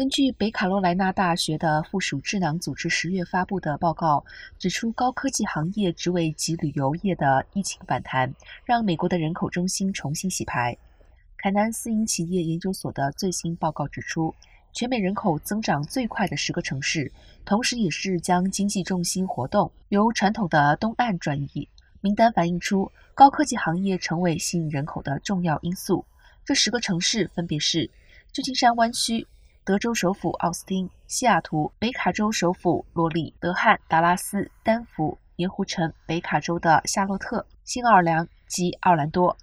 根据北卡罗来纳大学的附属智囊组织十月发布的报告指出，高科技行业职位及旅游业的疫情反弹，让美国的人口中心重新洗牌。凯南私营企业研究所的最新报告指出，全美人口增长最快的十个城市，同时也是将经济重心活动由传统的东岸转移。名单反映出高科技行业成为吸引人口的重要因素。这十个城市分别是旧金山湾区。德州首府奥斯汀、西雅图、北卡州首府罗利、德汉、达拉斯、丹佛、盐湖城、北卡州的夏洛特、新奥尔良及奥兰多。